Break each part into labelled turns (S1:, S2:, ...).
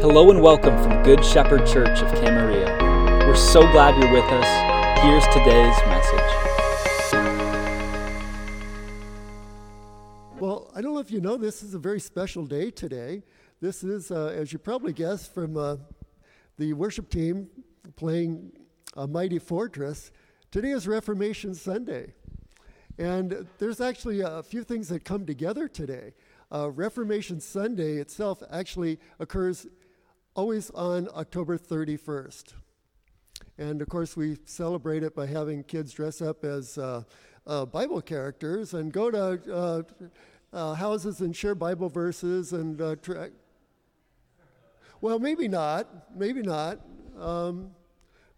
S1: Hello and welcome from Good Shepherd Church of Camarillo. We're so glad you're with us. Here's today's message.
S2: Well, I don't know if you know, this is a very special day today. This is, uh, as you probably guessed, from uh, the worship team playing a Mighty Fortress. Today is Reformation Sunday. And there's actually a few things that come together today. Uh, Reformation Sunday itself actually occurs always on October 31st. And of course, we celebrate it by having kids dress up as uh, uh, Bible characters and go to uh, uh houses and share Bible verses and uh, tra- well, maybe not, maybe not. Um,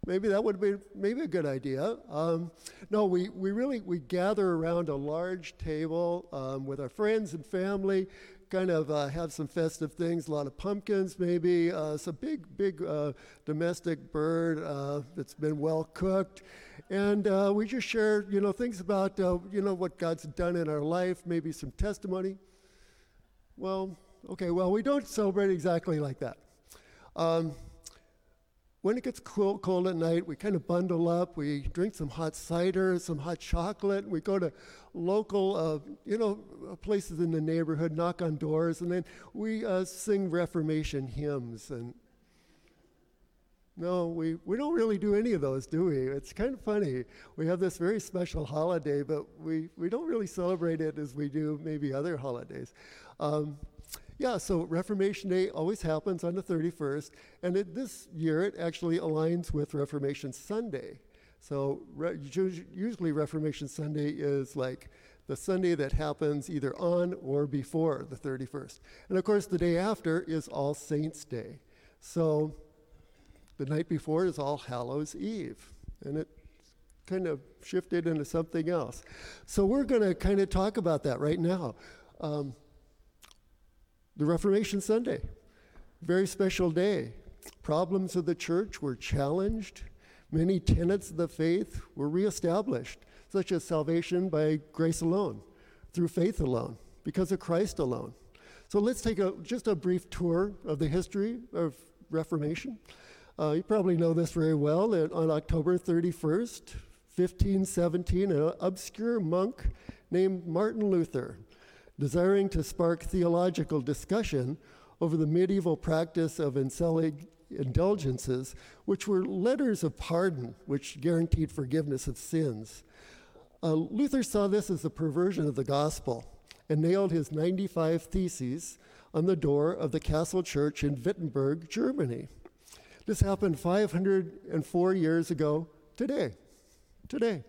S2: maybe that would be maybe a good idea. Um, no, we, we really we gather around a large table um, with our friends and family, kind of uh, have some festive things, a lot of pumpkins maybe, uh, some big, big uh, domestic bird uh, that's been well cooked. And uh, we just share, you know, things about, uh, you know, what God's done in our life, maybe some testimony. Well, okay, well, we don't celebrate exactly like that. Um, when it gets cold, cold at night, we kind of bundle up. We drink some hot cider, some hot chocolate. We go to local, uh, you know, places in the neighborhood, knock on doors, and then we uh, sing Reformation hymns. And no, we, we don't really do any of those, do we? It's kind of funny. We have this very special holiday, but we, we don't really celebrate it as we do maybe other holidays. Um, yeah, so Reformation Day always happens on the 31st, and it, this year it actually aligns with Reformation Sunday. So re- usually Reformation Sunday is like the Sunday that happens either on or before the 31st. And of course, the day after is All Saints' Day. So the night before is All Hallows' Eve. And it kind of shifted into something else. So we're going to kind of talk about that right now. Um, the Reformation Sunday, very special day. Problems of the church were challenged. Many tenets of the faith were reestablished, such as salvation by grace alone, through faith alone, because of Christ alone. So let's take a, just a brief tour of the history of Reformation. Uh, you probably know this very well on October 31st, 1517, an obscure monk named Martin Luther desiring to spark theological discussion over the medieval practice of encelling indulgences, which were letters of pardon which guaranteed forgiveness of sins. Uh, Luther saw this as a perversion of the gospel and nailed his 95 theses on the door of the castle church in Wittenberg, Germany. This happened 504 years ago today. Today.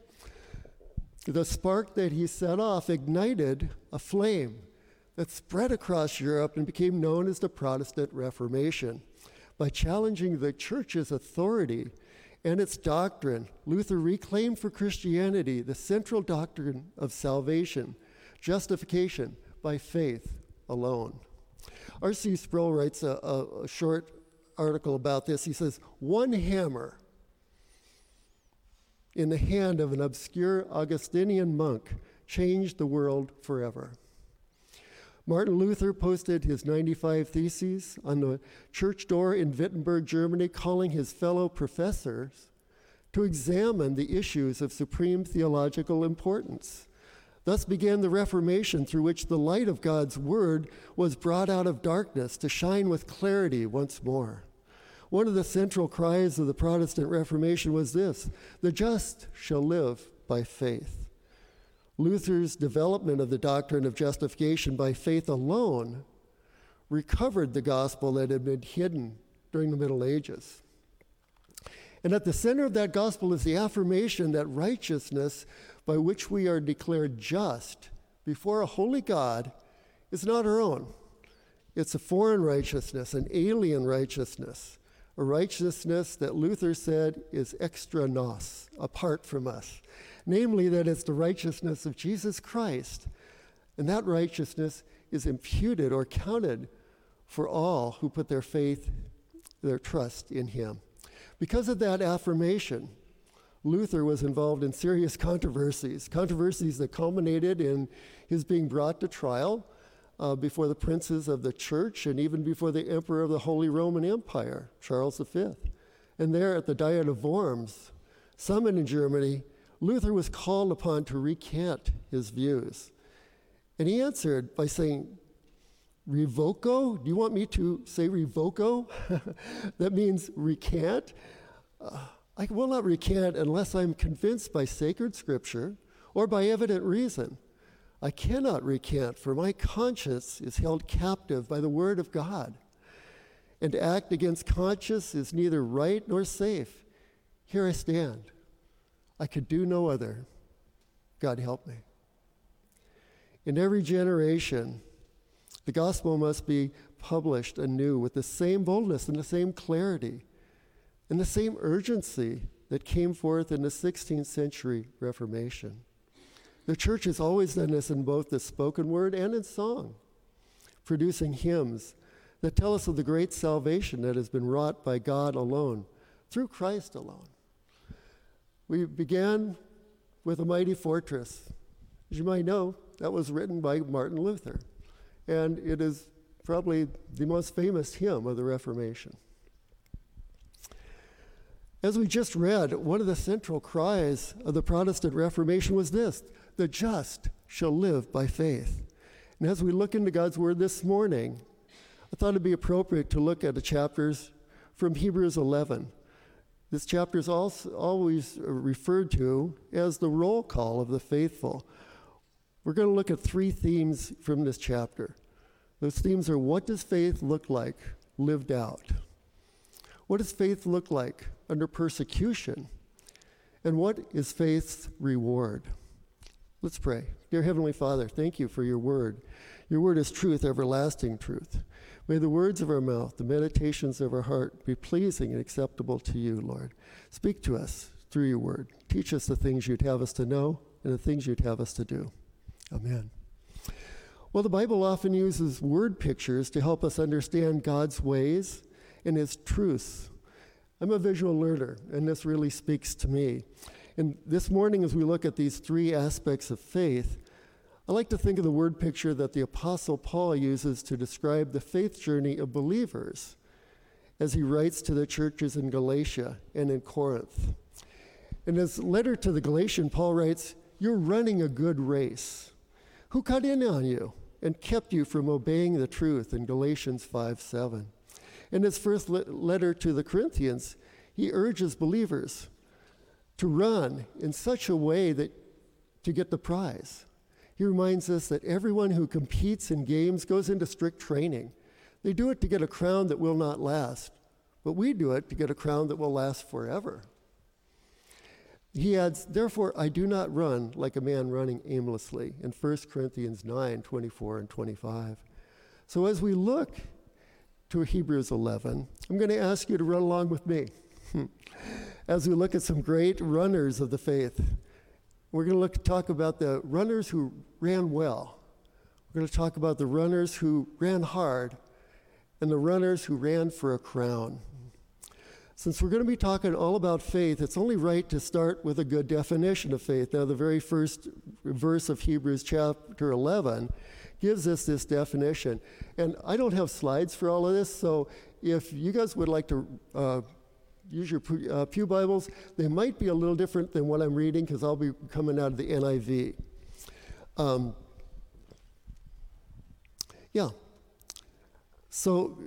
S2: The spark that he set off ignited a flame that spread across Europe and became known as the Protestant Reformation. By challenging the church's authority and its doctrine, Luther reclaimed for Christianity the central doctrine of salvation, justification by faith alone. R.C. Sproul writes a, a, a short article about this. He says, One hammer in the hand of an obscure Augustinian monk changed the world forever. Martin Luther posted his 95 Theses on the church door in Wittenberg, Germany, calling his fellow professors to examine the issues of supreme theological importance. Thus began the Reformation, through which the light of God's Word was brought out of darkness to shine with clarity once more. One of the central cries of the Protestant Reformation was this the just shall live by faith. Luther's development of the doctrine of justification by faith alone recovered the gospel that had been hidden during the Middle Ages. And at the center of that gospel is the affirmation that righteousness by which we are declared just before a holy God is not our own. It's a foreign righteousness, an alien righteousness a righteousness that Luther said is extra nos, apart from us. Namely, that it's the righteousness of Jesus Christ. And that righteousness is imputed or counted for all who put their faith, their trust in him. Because of that affirmation, Luther was involved in serious controversies, controversies that culminated in his being brought to trial uh, before the princes of the church and even before the emperor of the Holy Roman Empire, Charles V. And there at the Diet of Worms, summoned in Germany, Luther was called upon to recant his views. And he answered by saying, Revoco? Do you want me to say revoco? that means recant. Uh, I will not recant unless I'm convinced by sacred scripture or by evident reason. I cannot recant, for my conscience is held captive by the word of God. And to act against conscience is neither right nor safe. Here I stand. I could do no other. God help me. In every generation, the gospel must be published anew with the same boldness and the same clarity and the same urgency that came forth in the 16th century Reformation. The church has always done this in both the spoken word and in song, producing hymns that tell us of the great salvation that has been wrought by God alone, through Christ alone. We began with a mighty fortress. As you might know, that was written by Martin Luther, and it is probably the most famous hymn of the Reformation. As we just read, one of the central cries of the Protestant Reformation was this the just shall live by faith. And as we look into God's Word this morning, I thought it'd be appropriate to look at the chapters from Hebrews 11. This chapter is also always referred to as the roll call of the faithful. We're going to look at three themes from this chapter. Those themes are what does faith look like lived out? What does faith look like under persecution? And what is faith's reward? Let's pray. Dear Heavenly Father, thank you for your word. Your word is truth, everlasting truth. May the words of our mouth, the meditations of our heart be pleasing and acceptable to you, Lord. Speak to us through your word. Teach us the things you'd have us to know and the things you'd have us to do. Amen. Well, the Bible often uses word pictures to help us understand God's ways and his truths. I'm a visual learner, and this really speaks to me. And this morning, as we look at these three aspects of faith, I like to think of the word picture that the Apostle Paul uses to describe the faith journey of believers as he writes to the churches in Galatia and in Corinth. In his letter to the Galatian, Paul writes, You're running a good race. Who cut in on you and kept you from obeying the truth in Galatians 5 7? In his first le- letter to the Corinthians, he urges believers to run in such a way that to get the prize. He reminds us that everyone who competes in games goes into strict training. They do it to get a crown that will not last, but we do it to get a crown that will last forever. He adds, Therefore, I do not run like a man running aimlessly, in 1 Corinthians 9 24 and 25. So as we look to Hebrews 11, I'm going to ask you to run along with me. As we look at some great runners of the faith. We're going to look talk about the runners who ran well. We're going to talk about the runners who ran hard and the runners who ran for a crown. Since we're going to be talking all about faith, it's only right to start with a good definition of faith. Now, the very first verse of Hebrews chapter 11 gives us this definition. And I don't have slides for all of this, so if you guys would like to uh, use your uh, Pew Bibles. They might be a little different than what I'm reading because I'll be coming out of the NIV. Um, yeah. So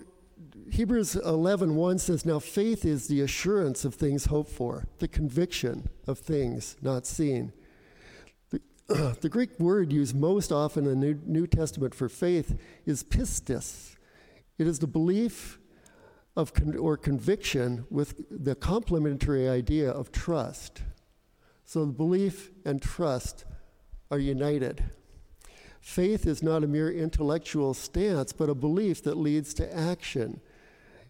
S2: Hebrews 11:1 says, "Now faith is the assurance of things hoped for, the conviction of things not seen." The, uh, the Greek word used most often in the New, New Testament for faith is pistis. It is the belief of con- or conviction with the complementary idea of trust. So the belief and trust are united. Faith is not a mere intellectual stance, but a belief that leads to action.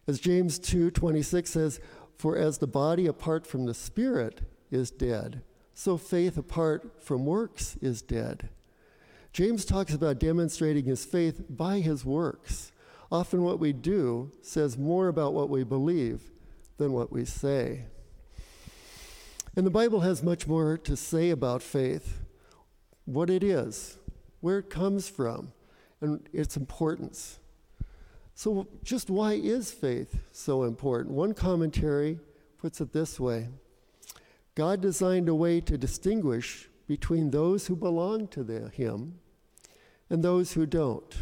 S2: As James 2:26 says, "For as the body apart from the spirit is dead, so faith apart from works is dead." James talks about demonstrating his faith by his works. Often, what we do says more about what we believe than what we say. And the Bible has much more to say about faith what it is, where it comes from, and its importance. So, just why is faith so important? One commentary puts it this way God designed a way to distinguish between those who belong to the, Him and those who don't,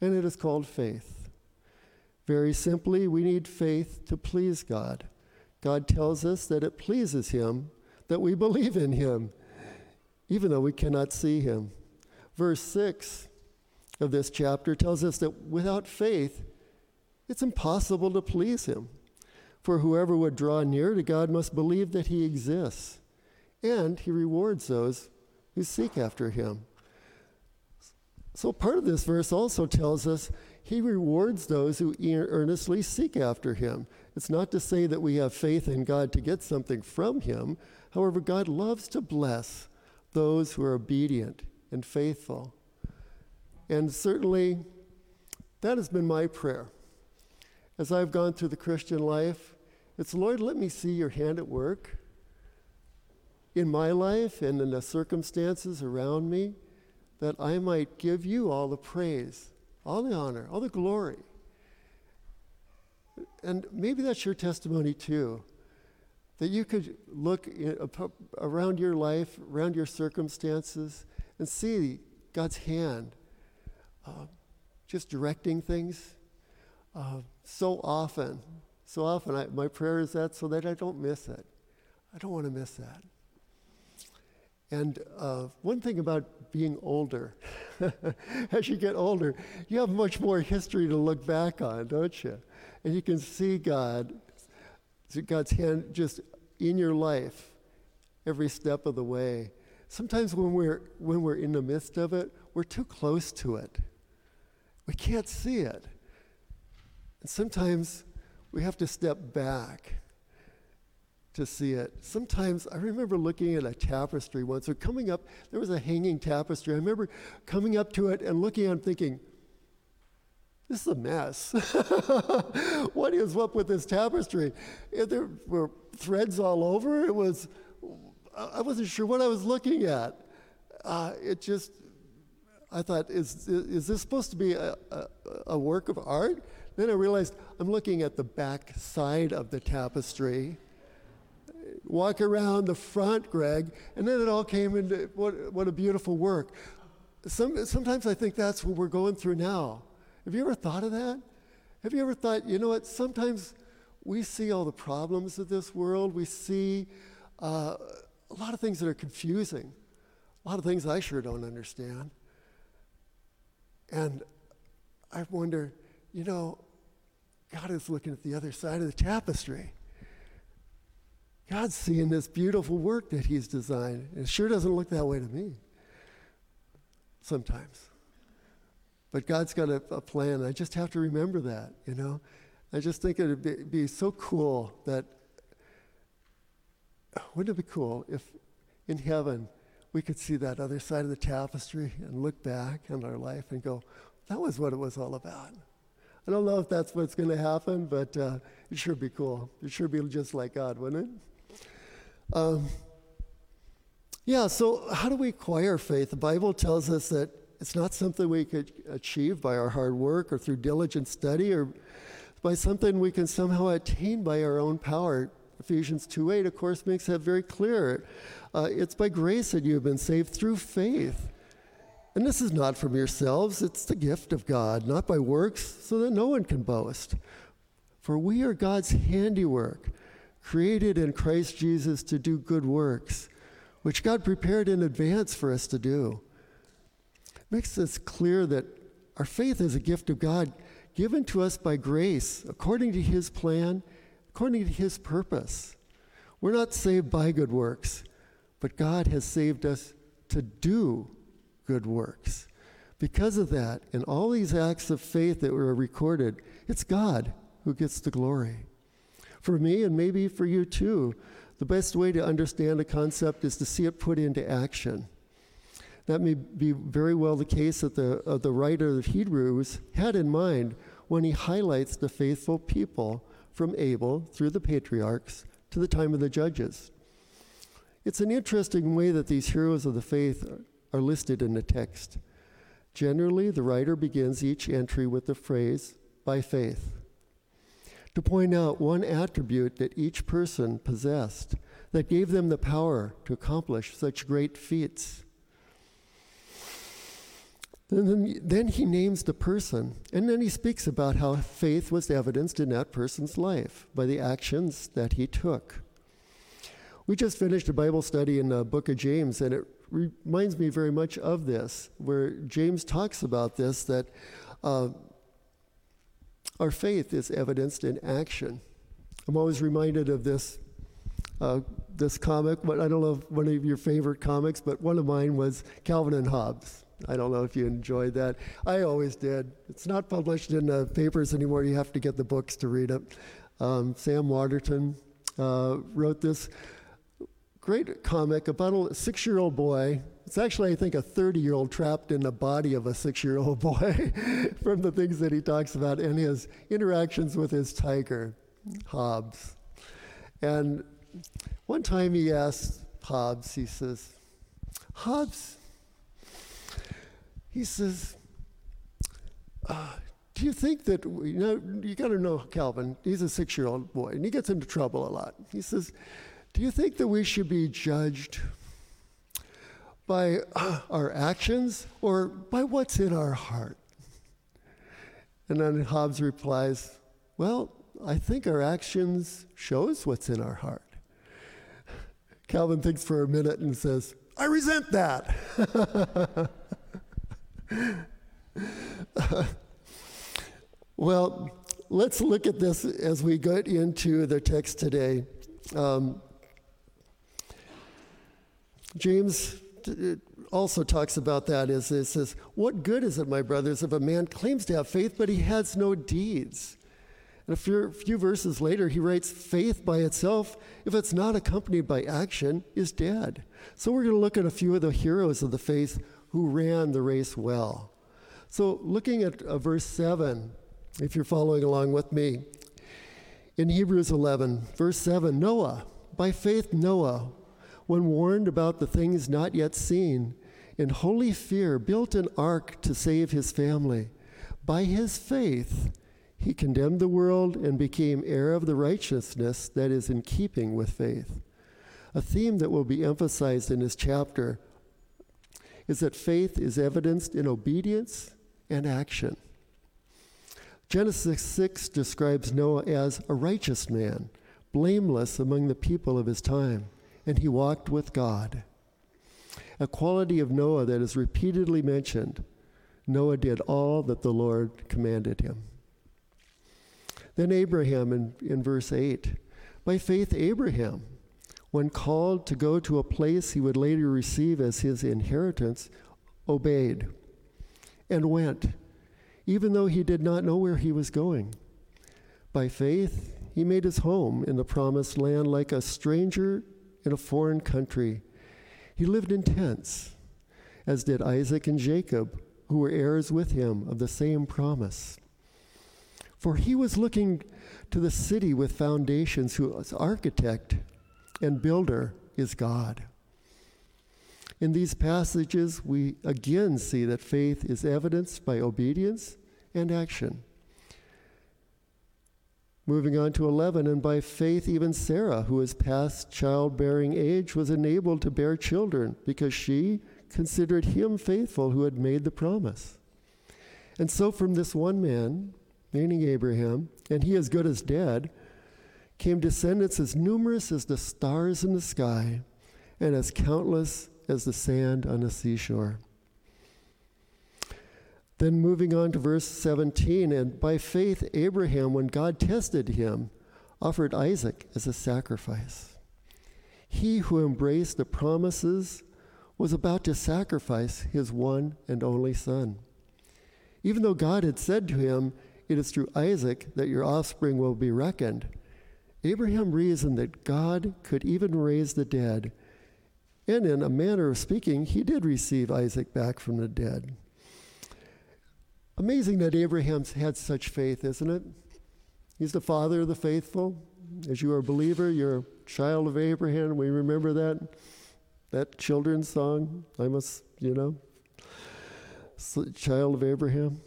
S2: and it is called faith. Very simply, we need faith to please God. God tells us that it pleases Him that we believe in Him, even though we cannot see Him. Verse 6 of this chapter tells us that without faith, it's impossible to please Him. For whoever would draw near to God must believe that He exists, and He rewards those who seek after Him. So, part of this verse also tells us He rewards those who earnestly seek after Him. It's not to say that we have faith in God to get something from Him. However, God loves to bless those who are obedient and faithful. And certainly, that has been my prayer. As I've gone through the Christian life, it's Lord, let me see your hand at work in my life and in the circumstances around me, that I might give you all the praise, all the honor, all the glory. And maybe that's your testimony too. That you could look around your life, around your circumstances, and see God's hand uh, just directing things. Uh, so often, so often, I, my prayer is that so that I don't miss it. I don't want to miss that. And uh, one thing about being older, as you get older, you have much more history to look back on, don't you? And you can see God, God's hand just in your life every step of the way. Sometimes when we're, when we're in the midst of it, we're too close to it. We can't see it. And sometimes we have to step back to see it. Sometimes I remember looking at a tapestry once, or coming up, there was a hanging tapestry. I remember coming up to it and looking and thinking, this is a mess. what is up with this tapestry? There were threads all over. It was, I wasn't sure what I was looking at. Uh, it just, I thought, is, is this supposed to be a, a, a, work of art? Then I realized I'm looking at the back side of the tapestry. Walk around the front, Greg, and then it all came into what, what a beautiful work. Some, sometimes I think that's what we're going through now. Have you ever thought of that? Have you ever thought, you know what, sometimes we see all the problems of this world, we see uh, a lot of things that are confusing, a lot of things I sure don't understand. And I wonder, you know, God is looking at the other side of the tapestry. God's seeing this beautiful work that He's designed. It sure doesn't look that way to me sometimes. But God's got a, a plan. I just have to remember that, you know. I just think it would be, be so cool that, wouldn't it be cool if in heaven we could see that other side of the tapestry and look back on our life and go, that was what it was all about. I don't know if that's what's going to happen, but uh, it sure be cool. It sure be just like God, wouldn't it? Um, yeah, so how do we acquire faith? The Bible tells us that it's not something we could achieve by our hard work or through diligent study or by something we can somehow attain by our own power. Ephesians 2:8, of course, makes that very clear. Uh, it's by grace that you have been saved through faith. And this is not from yourselves, it's the gift of God, not by works, so that no one can boast. For we are God's handiwork, created in Christ Jesus to do good works, which God prepared in advance for us to do. It makes this clear that our faith is a gift of God given to us by grace, according to His plan, according to His purpose. We're not saved by good works, but God has saved us to do good works. Because of that, in all these acts of faith that were recorded, it's God who gets the glory. For me, and maybe for you too, the best way to understand a concept is to see it put into action. That may be very well the case that the, uh, the writer of Hebrews had in mind when he highlights the faithful people from Abel through the patriarchs to the time of the judges. It's an interesting way that these heroes of the faith are listed in the text. Generally, the writer begins each entry with the phrase, by faith, to point out one attribute that each person possessed that gave them the power to accomplish such great feats. Then, then he names the person, and then he speaks about how faith was evidenced in that person's life by the actions that he took. We just finished a Bible study in the book of James, and it reminds me very much of this, where James talks about this that uh, our faith is evidenced in action. I'm always reminded of this uh, this comic, but I don't know if one of your favorite comics, but one of mine was Calvin and Hobbes. I don't know if you enjoyed that. I always did. It's not published in the papers anymore. You have to get the books to read it. Um, Sam Waterton uh, wrote this great comic about a six year old boy. It's actually, I think, a 30 year old trapped in the body of a six year old boy from the things that he talks about and his interactions with his tiger, Hobbes. And one time he asked Hobbes, he says, Hobbes, he says, uh, do you think that, you know, you got to know Calvin, he's a six year old boy, and he gets into trouble a lot. He says, Do you think that we should be judged by our actions or by what's in our heart? And then Hobbes replies, Well, I think our actions shows what's in our heart. Calvin thinks for a minute and says, I resent that. well, let's look at this as we get into the text today. Um, James also talks about that is it says, What good is it, my brothers, if a man claims to have faith, but he has no deeds? And a few, few verses later, he writes, Faith by itself, if it's not accompanied by action, is dead. So we're going to look at a few of the heroes of the faith who ran the race well. So, looking at uh, verse 7, if you're following along with me, in Hebrews 11, verse 7, Noah, by faith, Noah, when warned about the things not yet seen, in holy fear built an ark to save his family. By his faith, he condemned the world and became heir of the righteousness that is in keeping with faith. A theme that will be emphasized in this chapter is that faith is evidenced in obedience and action. Genesis 6 describes Noah as a righteous man, blameless among the people of his time, and he walked with God. A quality of Noah that is repeatedly mentioned Noah did all that the Lord commanded him. Then Abraham in, in verse 8. By faith, Abraham, when called to go to a place he would later receive as his inheritance, obeyed and went, even though he did not know where he was going. By faith, he made his home in the promised land like a stranger in a foreign country. He lived in tents, as did Isaac and Jacob, who were heirs with him of the same promise. For he was looking to the city with foundations, whose architect and builder is God. In these passages, we again see that faith is evidenced by obedience and action. Moving on to 11, and by faith, even Sarah, who was past childbearing age, was enabled to bear children because she considered him faithful who had made the promise. And so, from this one man, meaning Abraham, and he as good as dead, came descendants as numerous as the stars in the sky and as countless as the sand on the seashore. Then moving on to verse 17, and by faith, Abraham, when God tested him, offered Isaac as a sacrifice. He who embraced the promises was about to sacrifice his one and only son. Even though God had said to him, it is through Isaac that your offspring will be reckoned. Abraham reasoned that God could even raise the dead. And in a manner of speaking, he did receive Isaac back from the dead. Amazing that Abraham's had such faith, isn't it? He's the father of the faithful. As you are a believer, you're a child of Abraham. We remember that that children's song. I must, you know. child of Abraham.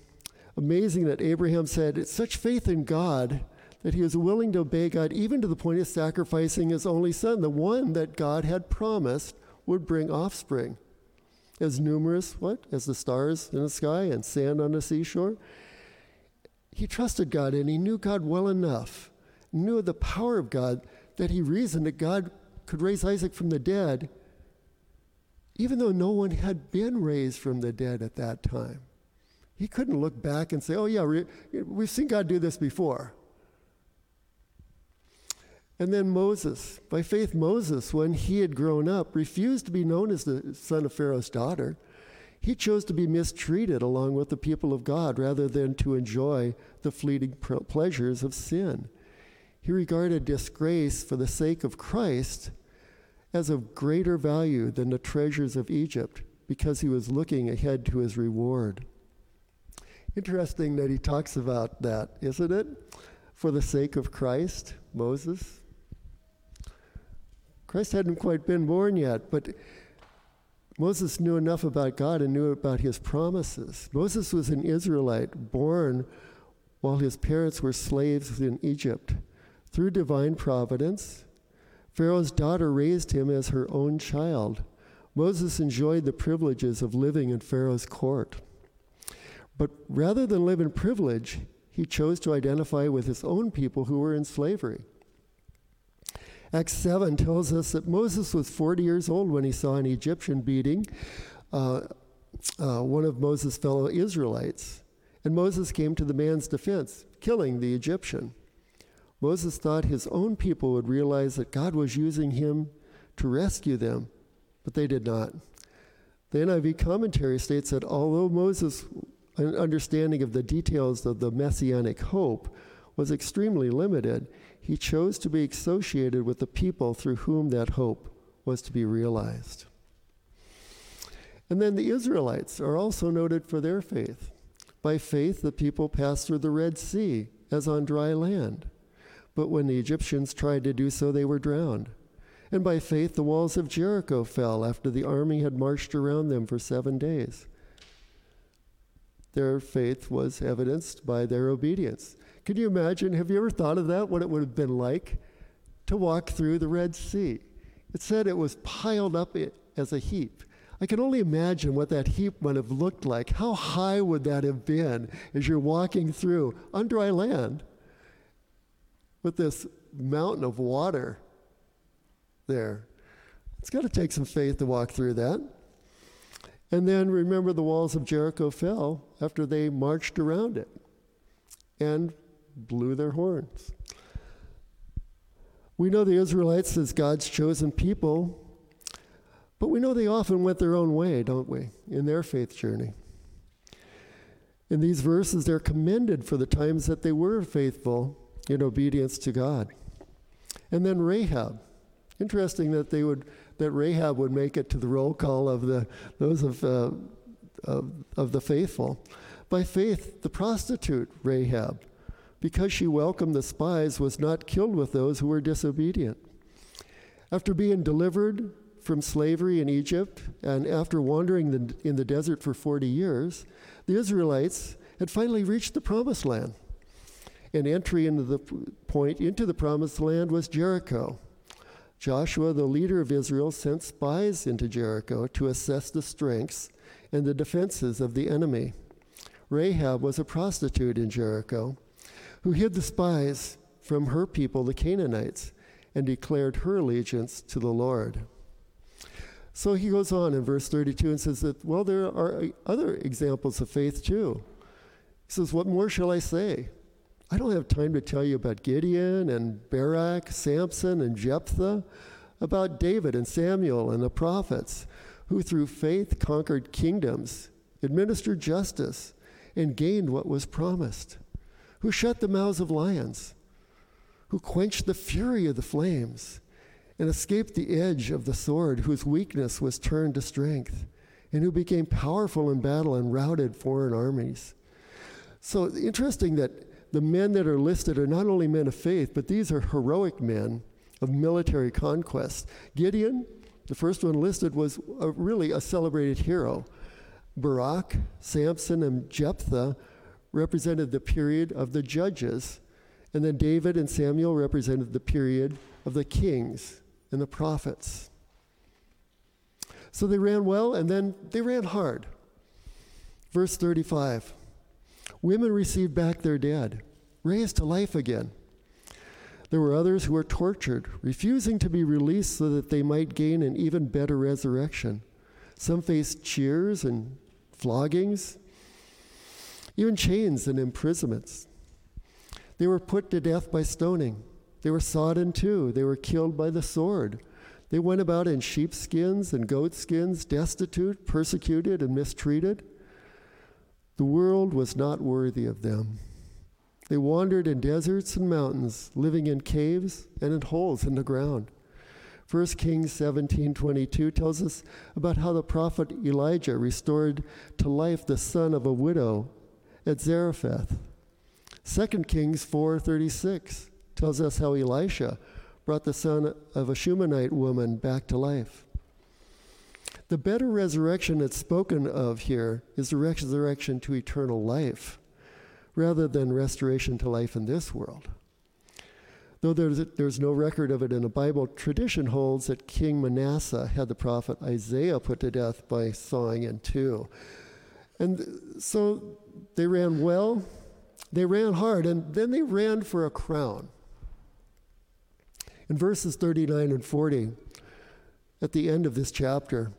S2: Amazing that Abraham said, it's such faith in God that he was willing to obey God even to the point of sacrificing his only son, the one that God had promised would bring offspring. As numerous, what? As the stars in the sky and sand on the seashore. He trusted God and he knew God well enough, knew the power of God, that he reasoned that God could raise Isaac from the dead, even though no one had been raised from the dead at that time. He couldn't look back and say, oh, yeah, we've seen God do this before. And then Moses. By faith, Moses, when he had grown up, refused to be known as the son of Pharaoh's daughter. He chose to be mistreated along with the people of God rather than to enjoy the fleeting pleasures of sin. He regarded disgrace for the sake of Christ as of greater value than the treasures of Egypt because he was looking ahead to his reward. Interesting that he talks about that, isn't it? For the sake of Christ, Moses. Christ hadn't quite been born yet, but Moses knew enough about God and knew about his promises. Moses was an Israelite born while his parents were slaves in Egypt. Through divine providence, Pharaoh's daughter raised him as her own child. Moses enjoyed the privileges of living in Pharaoh's court. But rather than live in privilege, he chose to identify with his own people who were in slavery. Acts 7 tells us that Moses was 40 years old when he saw an Egyptian beating uh, uh, one of Moses' fellow Israelites. And Moses came to the man's defense, killing the Egyptian. Moses thought his own people would realize that God was using him to rescue them, but they did not. The NIV commentary states that although Moses' understanding of the details of the messianic hope was extremely limited, he chose to be associated with the people through whom that hope was to be realized. And then the Israelites are also noted for their faith. By faith, the people passed through the Red Sea as on dry land. But when the Egyptians tried to do so, they were drowned. And by faith, the walls of Jericho fell after the army had marched around them for seven days. Their faith was evidenced by their obedience. Can you imagine? Have you ever thought of that? What it would have been like to walk through the Red Sea? It said it was piled up as a heap. I can only imagine what that heap would have looked like. How high would that have been as you're walking through on dry land with this mountain of water there? It's got to take some faith to walk through that. And then remember, the walls of Jericho fell after they marched around it. And blew their horns. We know the Israelites as God's chosen people, but we know they often went their own way, don't we, in their faith journey. In these verses, they're commended for the times that they were faithful in obedience to God. And then Rahab. Interesting that they would that Rahab would make it to the roll call of the those of uh, of, of the faithful. By faith, the prostitute Rahab because she welcomed the spies, was not killed with those who were disobedient. After being delivered from slavery in Egypt and after wandering in the desert for 40 years, the Israelites had finally reached the promised land. An entry into the point into the promised land was Jericho. Joshua, the leader of Israel, sent spies into Jericho to assess the strengths and the defenses of the enemy. Rahab was a prostitute in Jericho who hid the spies from her people, the Canaanites, and declared her allegiance to the Lord. So he goes on in verse 32 and says that, well, there are other examples of faith too. He says, What more shall I say? I don't have time to tell you about Gideon and Barak, Samson and Jephthah, about David and Samuel and the prophets, who through faith conquered kingdoms, administered justice, and gained what was promised who shut the mouths of lions, who quenched the fury of the flames, and escaped the edge of the sword, whose weakness was turned to strength, and who became powerful in battle and routed foreign armies. So interesting that the men that are listed are not only men of faith, but these are heroic men of military conquest. Gideon, the first one listed, was a, really a celebrated hero. Barak, Samson, and Jephthah represented the period of the judges, and then David and Samuel represented the period of the kings and the prophets. So they ran well, and then they ran hard. Verse 35 Women received back their dead, raised to life again. There were others who were tortured, refusing to be released so that they might gain an even better resurrection. Some faced cheers and floggings, even chains and imprisonments. They were put to death by stoning. They were sawed in two. They were killed by the sword. They went about in sheepskins and goatskins, destitute, persecuted, and mistreated. The world was not worthy of them. They wandered in deserts and mountains, living in caves and in holes in the ground. 1 Kings 17:22 tells us about how the prophet Elijah restored to life the son of a widow at Zarephath. 2 Kings 4:36 tells us how Elisha brought the son of a Shunammite woman back to life. The better resurrection that's spoken of here is the resurrection to eternal life rather than restoration to life in this world. Though there's, there's no record of it in the Bible, tradition holds that King Manasseh had the prophet Isaiah put to death by sawing in two. And so they ran well, they ran hard, and then they ran for a crown. In verses 39 and 40, at the end of this chapter,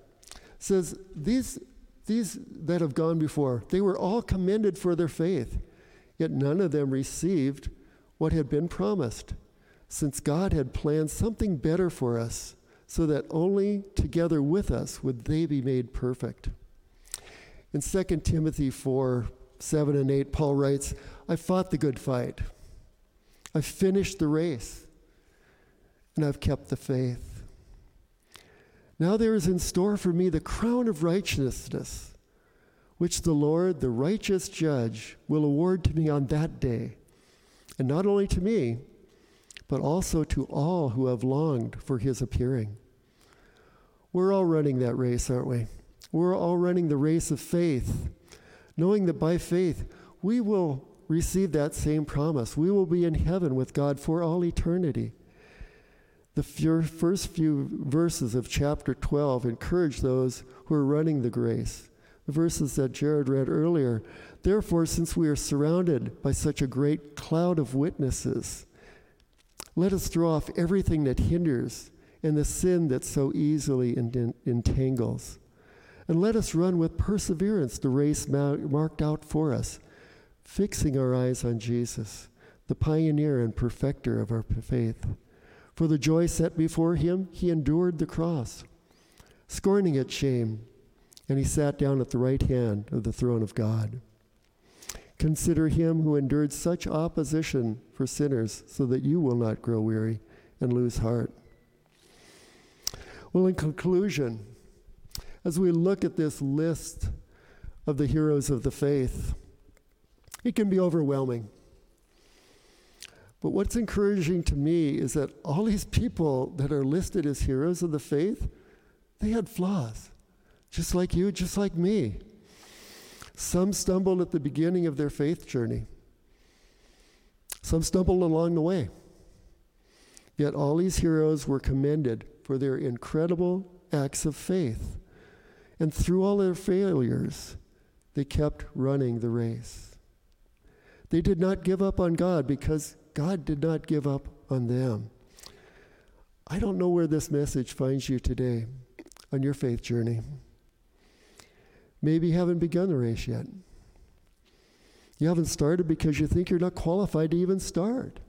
S2: says, These, these that have gone before, they were all commended for their faith, yet none of them received what had been promised, since God had planned something better for us, so that only together with us would they be made perfect. In 2 Timothy 4 7 and 8, Paul writes, I fought the good fight. I finished the race, and I've kept the faith. Now there is in store for me the crown of righteousness, which the Lord, the righteous judge, will award to me on that day. And not only to me, but also to all who have longed for his appearing. We're all running that race, aren't we? We're all running the race of faith, knowing that by faith we will receive that same promise. We will be in heaven with God for all eternity. The first few verses of chapter 12 encourage those who are running the grace. The verses that Jared read earlier. Therefore, since we are surrounded by such a great cloud of witnesses, let us throw off everything that hinders and the sin that so easily entangles. And let us run with perseverance the race marked out for us, fixing our eyes on Jesus, the pioneer and perfecter of our faith. For the joy set before him, he endured the cross, scorning its shame, and he sat down at the right hand of the throne of God. Consider him who endured such opposition for sinners, so that you will not grow weary and lose heart. Well, in conclusion, as we look at this list of the heroes of the faith, it can be overwhelming. But what's encouraging to me is that all these people that are listed as heroes of the faith, they had flaws, just like you, just like me. Some stumbled at the beginning of their faith journey, some stumbled along the way. Yet all these heroes were commended for their incredible acts of faith. And through all their failures, they kept running the race. They did not give up on God because God did not give up on them. I don't know where this message finds you today on your faith journey. Maybe you haven't begun the race yet. You haven't started because you think you're not qualified to even start.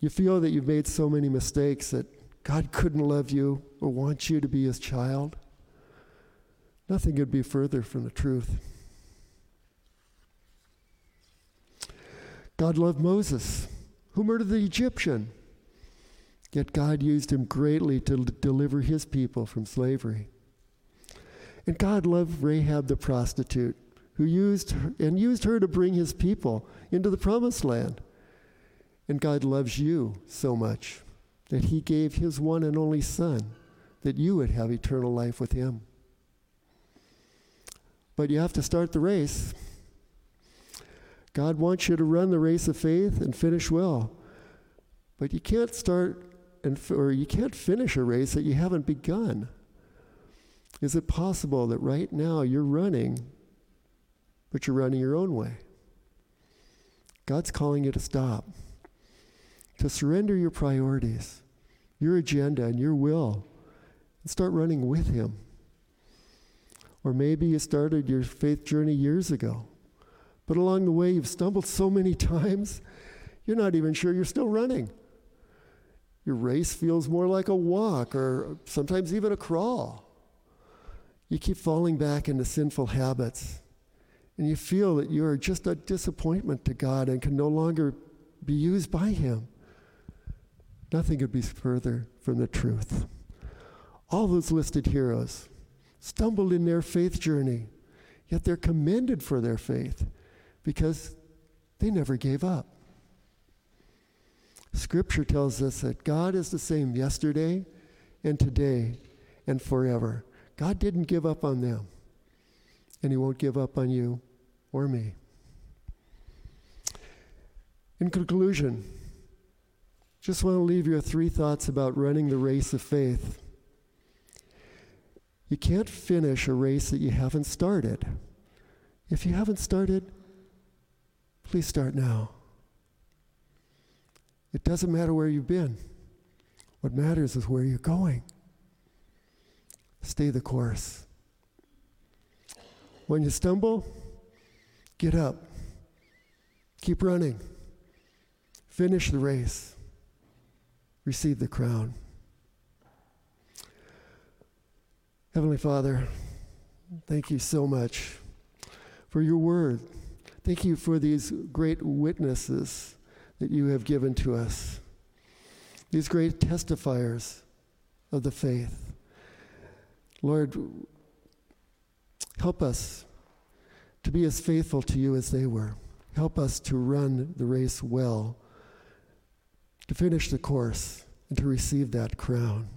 S2: You feel that you've made so many mistakes that God couldn't love you or want you to be his child. Nothing could be further from the truth. God loved Moses, who murdered the Egyptian. Yet God used him greatly to deliver his people from slavery. And God loved Rahab the prostitute, who used her, and used her to bring his people into the promised land. And God loves you so much that he gave his one and only son that you would have eternal life with him. but you have to start the race. God wants you to run the race of faith and finish well. But you can't start and or you can't finish a race that you haven't begun. Is it possible that right now you're running but you're running your own way? God's calling you to stop. To surrender your priorities, your agenda and your will and start running with him. Or maybe you started your faith journey years ago, but along the way you've stumbled so many times, you're not even sure you're still running. Your race feels more like a walk or sometimes even a crawl. You keep falling back into sinful habits, and you feel that you are just a disappointment to God and can no longer be used by Him. Nothing could be further from the truth. All those listed heroes stumbled in their faith journey, yet they're commended for their faith because they never gave up. Scripture tells us that God is the same yesterday and today and forever. God didn't give up on them, and He won't give up on you or me. In conclusion, just want to leave you with three thoughts about running the race of faith. You can't finish a race that you haven't started. If you haven't started, please start now. It doesn't matter where you've been. What matters is where you're going. Stay the course. When you stumble, get up. Keep running. Finish the race. Receive the crown. Heavenly Father, thank you so much for your word. Thank you for these great witnesses that you have given to us, these great testifiers of the faith. Lord, help us to be as faithful to you as they were. Help us to run the race well, to finish the course, and to receive that crown.